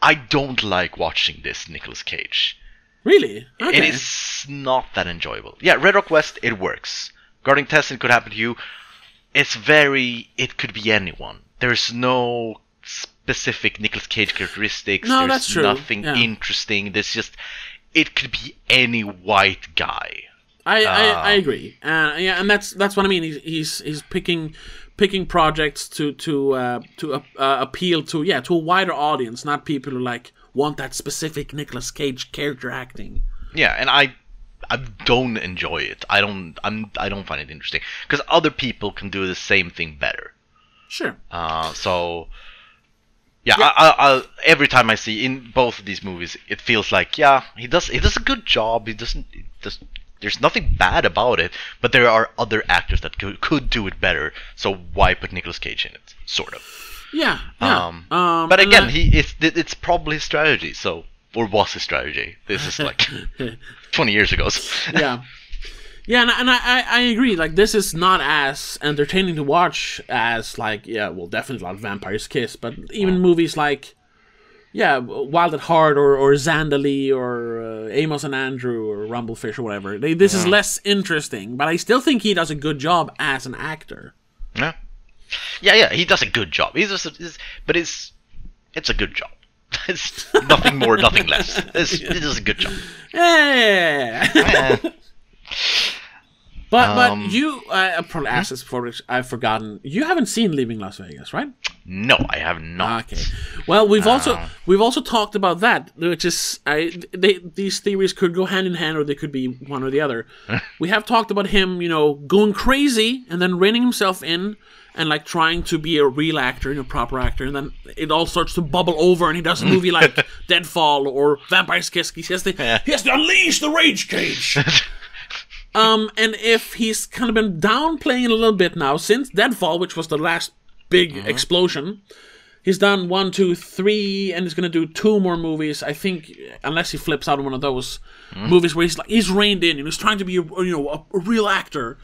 I don't like watching this Nicolas Cage. Really? Okay. It is not that enjoyable. Yeah, Red Rock West, it works. Guarding Tess, it could happen to you. It's very. It could be anyone. There's no specific Nicolas Cage characteristics. No, There's that's true. nothing Yeah. interesting. There's just. It could be any white guy. I, I, I Um, agree. Uh, yeah, and that's that's what I mean. He's he's, he's picking picking projects to to uh, to uh, uh, appeal to yeah to a wider audience, not people who like want that specific Nicolas Cage character acting. Yeah, and I I don't enjoy it. I don't I'm I don't find it interesting because other people can do the same thing better. Sure. Uh, so yeah, I, I, I, every time I see in both of these movies, it feels like yeah, he does he does a good job. He doesn't he does. There's nothing bad about it, but there are other actors that could, could do it better. So why put Nicolas Cage in it? Sort of. Yeah. yeah. Um, Um, but again, I- he it's it's probably his strategy. So or was his strategy? This is like 20 years ago. yeah. Yeah, and, and I, I, I agree. Like, this is not as entertaining to watch as, like, yeah, well, definitely not Vampire's Kiss, but even movies like, yeah, Wild at Heart or, or Zandalee or uh, Amos and Andrew or Rumblefish or whatever. They, this is less interesting, but I still think he does a good job as an actor. Yeah, yeah, yeah. He does a good job. He's just, it's, but it's it's a good job. It's nothing more, nothing less. It's, It does a good job. Yeah. Eh. but but Um, you, I probably asked this before, which I've forgotten. You haven't seen Leaving Las Vegas, right? no, I have not. Okay. Well, we've also Ah. we've also talked about that, which is I they, these theories could go hand in hand, or they could be one or the other. we have talked about him, you know, going crazy and then reining himself in and like trying to be a real actor, you know, proper actor, and then it all starts to bubble over, and he does a movie like Deadfall or Vampire's Kiss. He has to he has to unleash the rage cage. Um, and if he's kind of been downplaying a little bit now since Deadfall, which was the last big explosion, he's done one, two, three, and he's gonna do two more movies. I think, unless he flips out of one of those movies where he's like he's reined in and he's trying to be a, you know a, a real actor.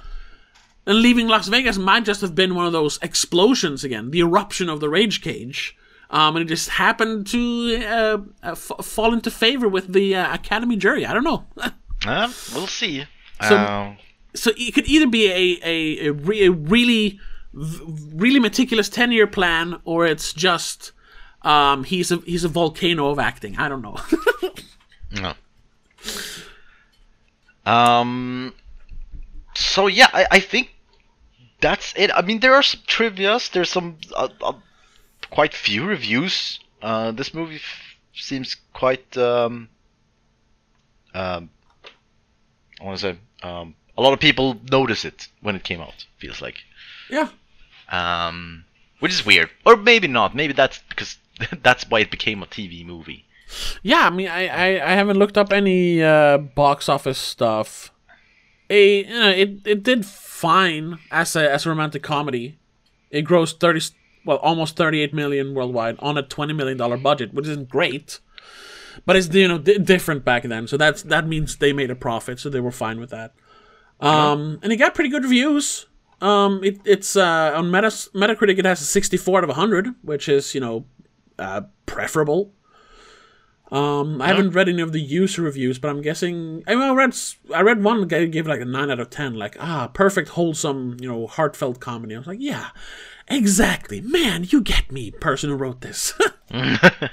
And leaving Las Vegas might just have been one of those explosions again, the eruption of the rage cage. Um, and it just happened to uh, uh, f- fall into favor with the uh, Academy jury. I don't know. Uh, we'll see. So- Uh, so it could either be a a, a, re, a really really meticulous 10 year plan or it's just um, he's a he's a volcano of acting i don't know no. Um. So yeah, I, I think that's it. I mean, there are some trivia's. There's some uh, uh, quite few reviews. Uh, this movie f- seems quite. Um, um, I want to say um, a lot of people notice it when it came out. Feels like, yeah um, which is weird, or maybe not. Maybe that's because that's why it became a TV movie. yeah i mean i i, I haven't looked up any uh, box office stuff a you know, it it did fine as a as a romantic comedy it grossed 30 well almost 38 million worldwide on a 20 million dollar budget which isn't great but it's you know di different back then so that's that means they made a profit so they were fine with that um and it got pretty good reviews um it, it's uh on Metas- metacritic it has a 64 out of 100 which is you know uh preferable um, I haven't read any of the user reviews, but I'm guessing. I, mean, I read I read one guy gave like a nine out of ten, like ah, perfect, wholesome, you know, heartfelt comedy. I was like, yeah, exactly, man, you get me, person who wrote this. I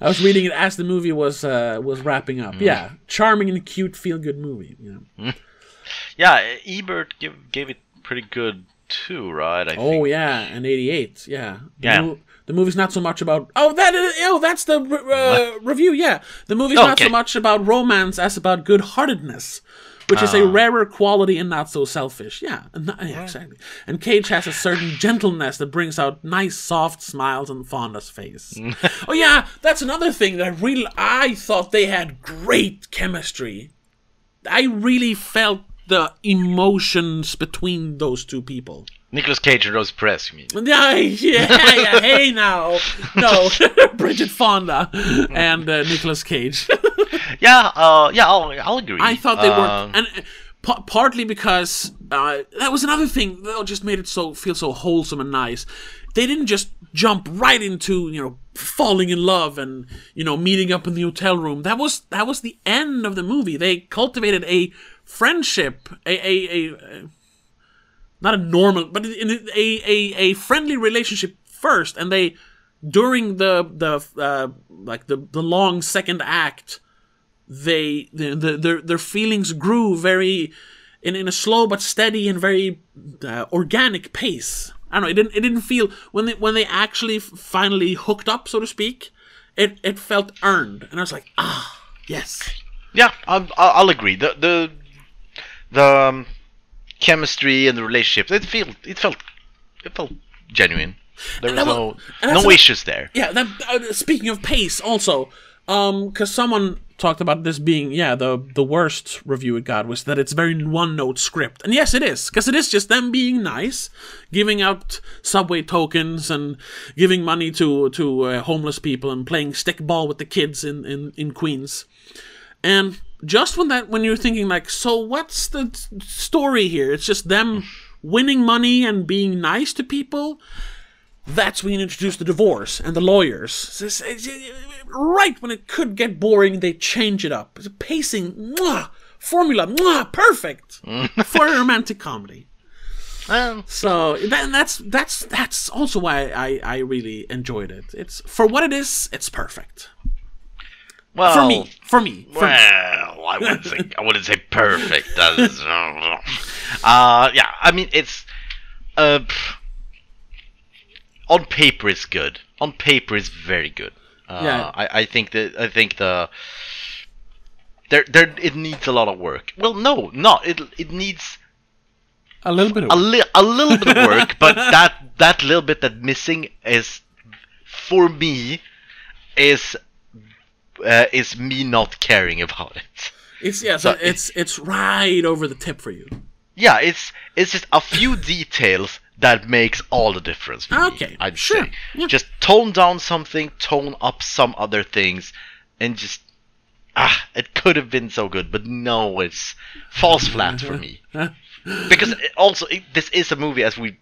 was reading it as the movie was uh, was wrapping up. Yeah, charming and cute, feel good movie. You know? Yeah, Ebert give, gave it pretty good too, right? I Oh think. yeah, and '88. Yeah, the, Yeah. mo- the movie's not so much about. Oh, that is. Oh, that's the re- uh, review. Yeah, the movie's not so much about romance as about good-heartedness, which is a rarer quality and not so selfish. Yeah, not- yeah, exactly. And Cage has a certain gentleness that brings out nice, soft smiles on Fonda's face. oh yeah, that's another thing that I really I thought they had great chemistry. I really felt the emotions between those two people. Nicolas Cage and Rose Perez, you mean? Yeah, yeah, yeah, hey now. No, Bridget Fonda and uh, Nicolas Cage. Yeah, uh, yeah, I'll, I'll agree. I thought they Um, were, and uh, pa- partly because uh, that was another thing that just made it so feel so wholesome and nice. They didn't just jump right into you know falling in love and you know meeting up in the hotel room. That was that was the end of the movie. They cultivated a friendship, a a, a not a normal, but in a, a, a friendly relationship first, and they during the the uh, like the the long second act, they the, the their their feelings grew very in in a slow but steady and very uh, organic pace. I don't know. It didn't it didn't feel when they when they actually finally hooked up, so to speak. It it felt earned, and I was like, ah, yes. Yeah, I'll, I'll agree. The the the um, chemistry and the relationship It felt it felt it felt genuine. There was was- no no issues there. Yeah, that uh, speaking of pace also, um cuz someone talked about this being yeah, the the worst review it got was that it's very one-note script. And yes, it is, cuz it is just them being nice, giving out subway tokens and giving money to to uh, homeless people and playing stickball with the kids in in in Queens. And just when that when you're thinking like, so what's the story here? It's just them winning money and being nice to people that's when you introduce the divorce and the lawyers. So it's- it's- right when it could get boring, they change it up. It's a pacing, mwah, formula, mwah, perfect for a romantic comedy. Um, So that, that's that's that's also why I, I really enjoyed it. It's for what it is, it's perfect well, for me. For me, for me. Well, I wouldn't say I wouldn't say perfect. That's, uh, yeah, I mean it's uh, on paper it's good. On paper it's very good. Uh, Yeah. I, I think that I think the there there it needs a lot of work. Well, no, not it. It needs a little bit of a li- a little bit of work, but that that little bit that missing is for me is uh, is me not caring about it. it's yeah, so so it's it's right over the tip for you. Yeah, it's it's just a few details that makes all the difference. For Okay, me, I'd sure, say yeah. just tone down something, tone up some other things, and just ah, it could have been so good, but no, it's falls flat for me. because it also it, this is a movie as we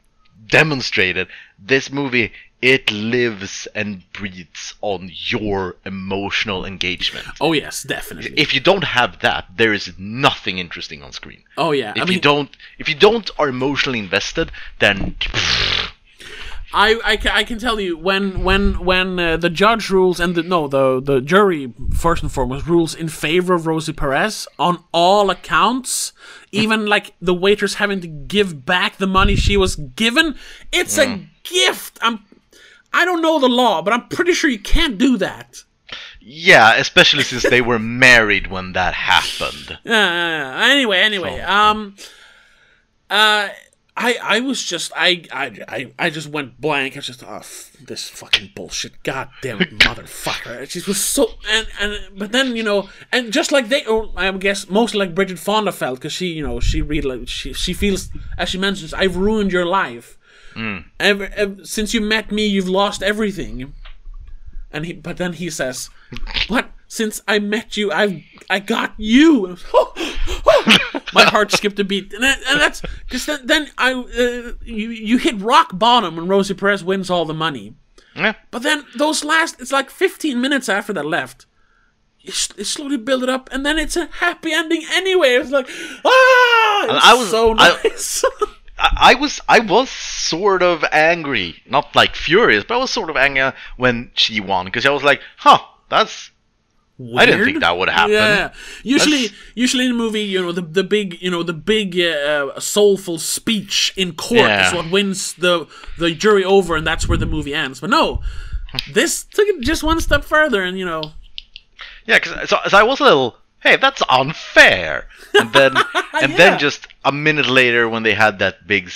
demonstrated. This movie it lives and breathes on your emotional engagement. Oh yes, definitely. If you don't have that, there is nothing interesting on screen. oh yeah, If I mean, you don't, if you don't are emotionally invested, then I, I, I can tell you when when when uh, the judge rules and the no the the jury first and foremost rules in favor of Rosie Perez on all accounts, even like the waitress having to give back the money she was given. It's a gift. I'm I don't know the law, but I'm pretty sure you can't do that. yeah, especially since they were married when that happened. Uh, anyway, anyway, um, uh, I I was just I I I, I just went blank. I was just oh f- this fucking bullshit. God damn it, motherfucker. She was so and and but then you know and just like they, or I guess mostly like Bridget Fonda felt because she you know she really like she she feels as she mentions I've ruined your life. Ever, ever since you met me, you've lost everything. And he, but then he says, "What? Since I met you, I I got you." My heart skipped a beat, and, that, and that's because then, then I uh, you you hit rock bottom, and Rosie Perez wins all the money. Yeah. But then those last, it's like 15 minutes after that left. You slowly build it up, and then it's a happy ending anyway. It's like, ah, it's I was- so nice. I, I was I was sort of angry, not like furious, but I was sort of angry when she won because I was like, huh, that's Weird. I didn't think that would happen. Yeah, usually, That's- usually in a movie, you know, the the big, you know, the big uh, soulful speech in court Yeah. is what wins the the jury over, and that's where the movie ends. But no, this took it just one step further, and you know, Yeah, because so, so I was a little, hey, that's unfair. And then and Yeah. then just a minute later, when they had that big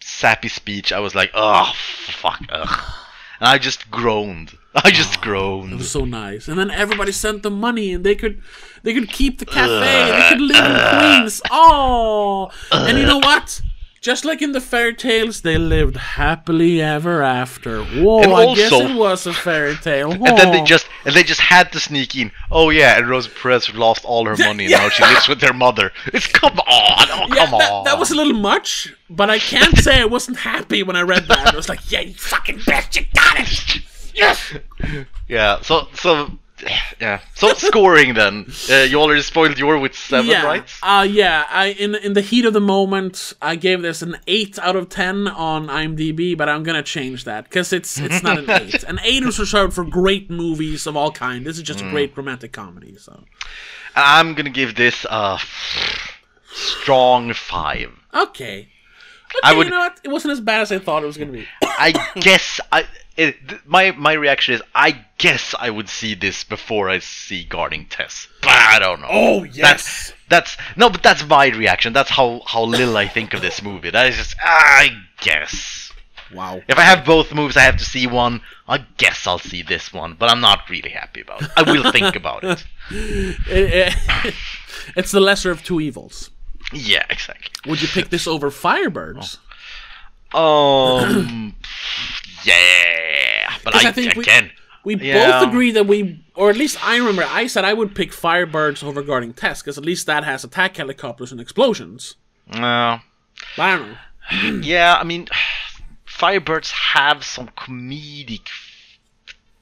sappy speech, I was like, oh fuck, ugh. and I just groaned. I just it groaned. It was so nice. And then everybody sent them money, and they could they could keep the cafe. they could live in Queens. Oh, and you know what? Just like in the fairy tales, they lived happily ever after. Whoa, And I guess it was a fairy tale. And then they just and they just had to sneak in. Oh yeah, and Rose Perez lost all her money and yeah. now she lives with her mother. It's come on, oh Yeah, come that, on. that was a little much, but I can't say I wasn't happy when I read that. I was like, yeah, you fucking bitch, you got it. Yes. yeah. So so yeah. So scoring then. Uh, you already spoiled your with seven, yeah. right? Uh, yeah. I in in the heat of the moment, I gave this an eight out of ten on IMDb, but I'm gonna change that because it's it's not an eight. An eight is reserved for great movies of all kind. This is just Mm. a great romantic comedy. So I'm gonna give this a strong five. okay. Okay, I would- you know what? It wasn't as bad as I thought it was gonna be. I guess I it, th- my my reaction is I guess I would see this before I see guarding Tess, but I don't know. Oh, yes. that's no, but that's my reaction. That's how how little I think of this movie. That is just I guess. Wow. If I have both movies, I have to see one. I guess I'll see this one, but I'm not really happy about it. I will think about it. It- it- it's the lesser of two evils. Yeah, exactly. Would you pick this over Firebirds? Um, yeah, but I, I think we- again, We Yeah. both agree that we, or at least I remember, I said I would pick Firebirds over Guarding Tess because at least that has attack helicopters and explosions. no. But I don't know. Yeah, I mean, Firebirds have some comedic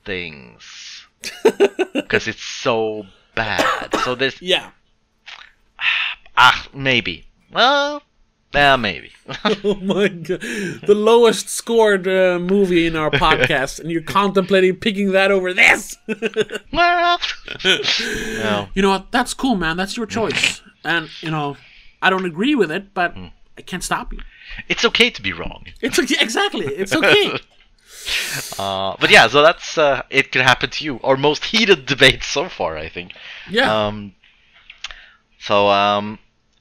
things because it's so bad. So there's Yeah. ah maybe. Well, yeah, maybe. Oh my god. The lowest scored uh, movie in our podcast, and you're contemplating picking that over this. well, no. you know what? That's cool, man. That's your choice. And, you know, I don't agree with it, but I can't stop you. It's okay to be wrong. It's okay. Exactly. It's okay. Uh, but yeah, so that's uh, it. Could happen to you. Our most heated debate so far, I think. Yeah. Um, so um,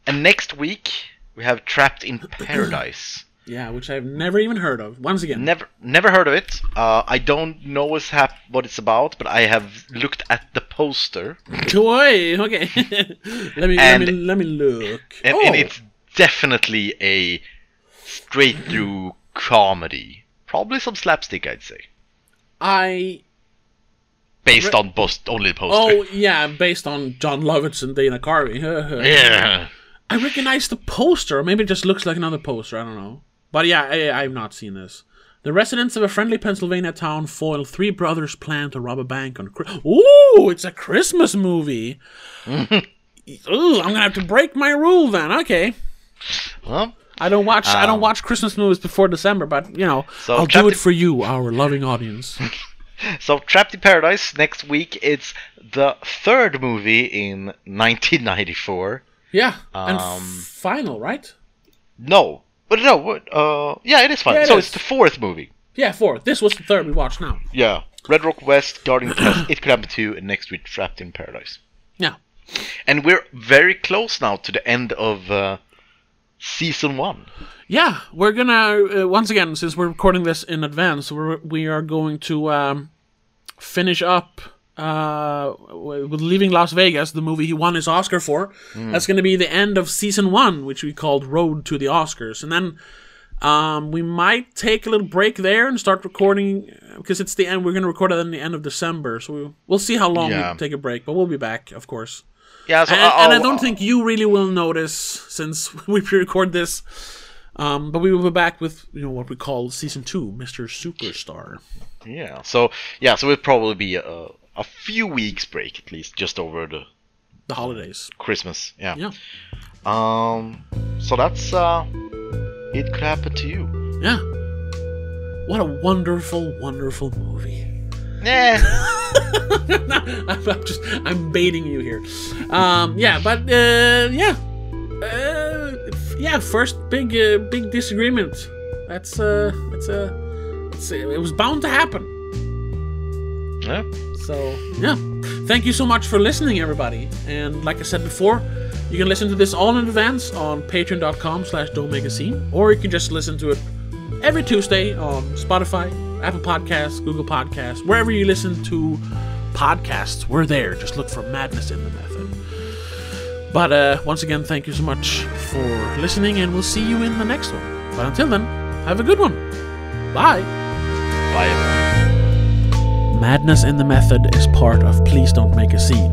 and next week we have Trapped in Paradise. yeah, which I've never even heard of. Once again. Never, never heard of it. Uh, I don't know what's hap- what it's about, but I have looked at the poster, Joy. Okay. let me let me let me look. and, oh. and it's definitely a straight-through comedy. Probably some slapstick, I'd say, I based Re- on post- only poster. oh yeah, based on Jon Lovitz and Dana Carvey. yeah. I recognize the poster. Maybe it just looks like another poster. I don't know. But yeah, I, I've not seen this. The residents of a friendly Pennsylvania town foil three brothers' plan to rob a bank on. Ooh, it's a Christmas movie. Ooh, I'm gonna have to break my rule then. Okay, Well, I don't watch. I don't Um, watch Christmas movies before December, but you know, So I'll do it for you, our loving audience. So, Trapped in Paradise next week. It's the third movie in 1994. Yeah, and Um, final, right? No, but no, what? Uh, yeah, it is final. Yeah, it so is. it's the fourth movie. Yeah, fourth. This was the third we watched now. Yeah, Red Rock West, Guardian It Could Happen to You, and next week Trapped in Paradise. Yeah. And we're very close now to the end of uh, season one. Yeah, we're gonna uh, once again since we're recording this in advance, we're we are going to um, finish up uh, with leaving Las Vegas, the movie he won his Oscar for. That's going to be the end of season one, which we called Road to the Oscars, and then um, we might take a little break there and start recording because it's the end. We're going to record it in the end of December, so we, we'll see how long Yeah. we take a break, but we'll be back, of course. Yeah, so And, and I don't think you really will notice since we pre-record this. Um, but we will be back with you know what we call season two, Mr. Superstar. Yeah, so yeah, so it'll probably be a, a few weeks break at least, just over the The holidays. Christmas. Yeah. Yeah, Um. So that's uh, it could happen to you. yeah. What a wonderful, wonderful movie. Yeah. I'm I'm just I'm baiting you here. Um, yeah, but uh, yeah, uh, yeah. First big uh, big disagreement. That's uh, that's uh, it's, it was bound to happen. Yeah. So yeah, thank you so much for listening, everybody. And like I said before, you can listen to this all in advance on Patreon.com/slash Don't Make a Scene, or you can just listen to it every Tuesday on Spotify, Apple Podcasts, Google Podcasts, wherever you listen to podcasts. We're there. Just look for Madness in the Method. But uh, once again, thank you so much for listening, and we'll see you in the next one. But until then, have a good one. Bye. Bye. Madness in the Method is part of Please Don't Make a Scene.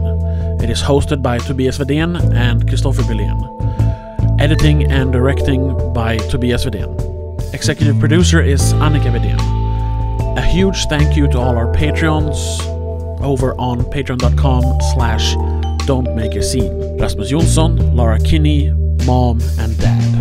It is hosted by Tobias Vedén and Christopher Billén. Editing and directing by Tobias Vedén. Executive producer is Annika Vedén. A huge thank you to all our Patreons over on patreon.com slash don't make a scene. Rasmus Jonsson, Laura Kinney, Mom, and Dad.